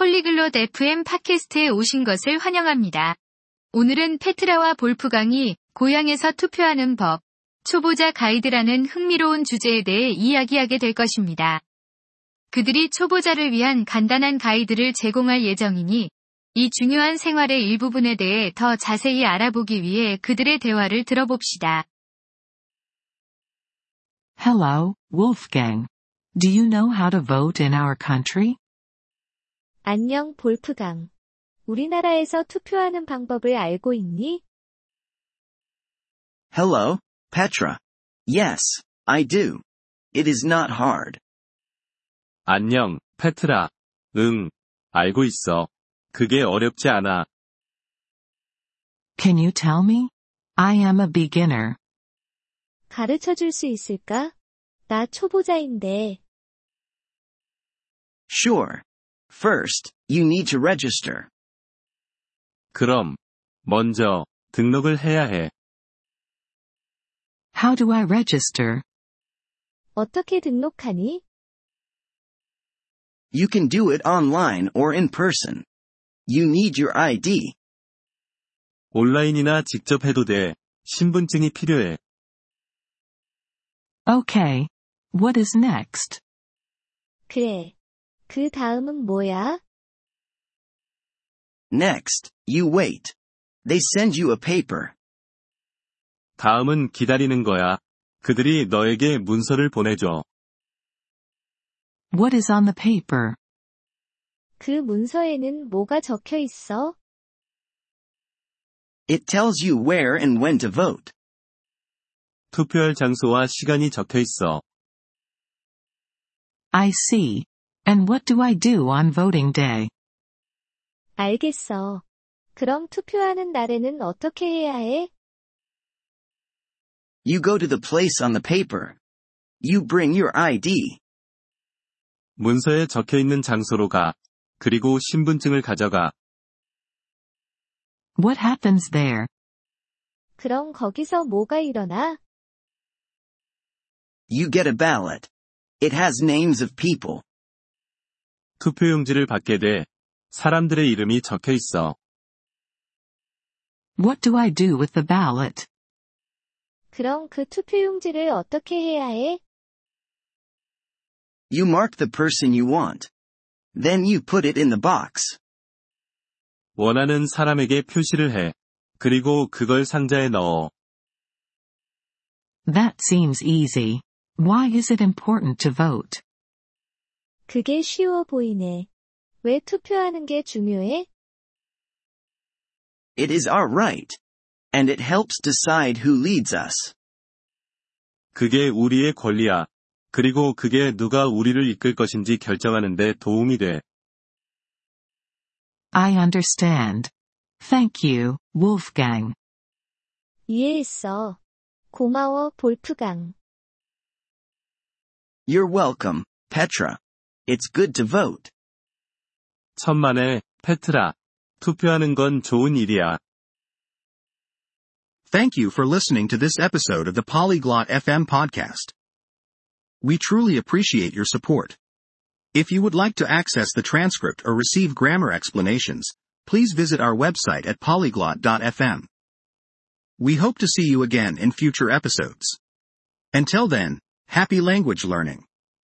폴리글롯 FM 팟캐스트에 오신 것을 환영합니다. 오늘은 페트라와 볼프강이 고향에서 투표하는 법, 초보자 가이드라는 흥미로운 주제에 대해 이야기하게 될 것입니다. 그들이 초보자를 위한 간단한 가이드를 제공할 예정이니 이 중요한 생활의 일부분에 대해 더 자세히 알아보기 위해 그들의 대화를 들어봅시다. Hello, Wolfgang. Do you know how to vote in our country? 안녕 볼프강. 우리나라에서 투표하는 방법을 알고 있니? Hello, Petra. Yes, I do. It is not hard. 안녕, 페트라. 응, 알고 있어. 그게 어렵지 않아. Can you tell me? I am a beginner. 가르쳐 줄 수 있을까? 나 초보자인데. Sure. First, you need to register. 그럼, 먼저, 등록을 해야 해. How do I register? 어떻게 등록하니? You can do it online or in person. You need your ID. 온라인이나 직접 해도 돼. 신분증이 필요해. Okay. What is next? 그래. 그 다음은 뭐야? Next, you wait. They send you a paper. 다음은 기다리는 거야. 그들이 너에게 문서를 보내줘. What is on the paper? 그 문서에는 뭐가 적혀 있어? It tells you where and when to vote. 투표할 장소와 시간이 적혀 있어. I see. And what do I do on voting day? 알겠어. 그럼 투표하는 날에는 어떻게 해야 해? You go to the place on the paper. You bring your ID. 문서에 적혀 있는 장소로 가. 그리고 신분증을 가져가. What happens there? 그럼 거기서 뭐가 일어나? You get a ballot. It has names of people. 투표용지를 받게 돼. 사람들의 이름이 적혀 있어. What do I do with the ballot? 그럼 그 투표용지를 어떻게 해야 해? You mark the person you want. Then you put it in the box. 원하는 사람에게 표시를 해. 그리고 그걸 상자에 넣어. That seems easy. Why is it important to vote? 그게 쉬워 보이네. 왜 투표하는 게 중요해? It is our right. And it helps decide who leads us. 그게 우리의 권리야. 그리고 그게 누가 우리를 이끌 것인지 결정하는데 도움이 돼. I understand. Thank you, Wolfgang. 이해했어. 고마워 볼프강. You're welcome, Petra. It's good to vote. 천만에, 페트라. 투표하는 건 좋은 일이야. Thank you for listening to this episode of the Polyglot FM podcast. We truly appreciate your support. If you would like to access the transcript or receive grammar explanations, please visit our website at polyglot.fm. We hope to see you again in future episodes. Until then, happy language learning.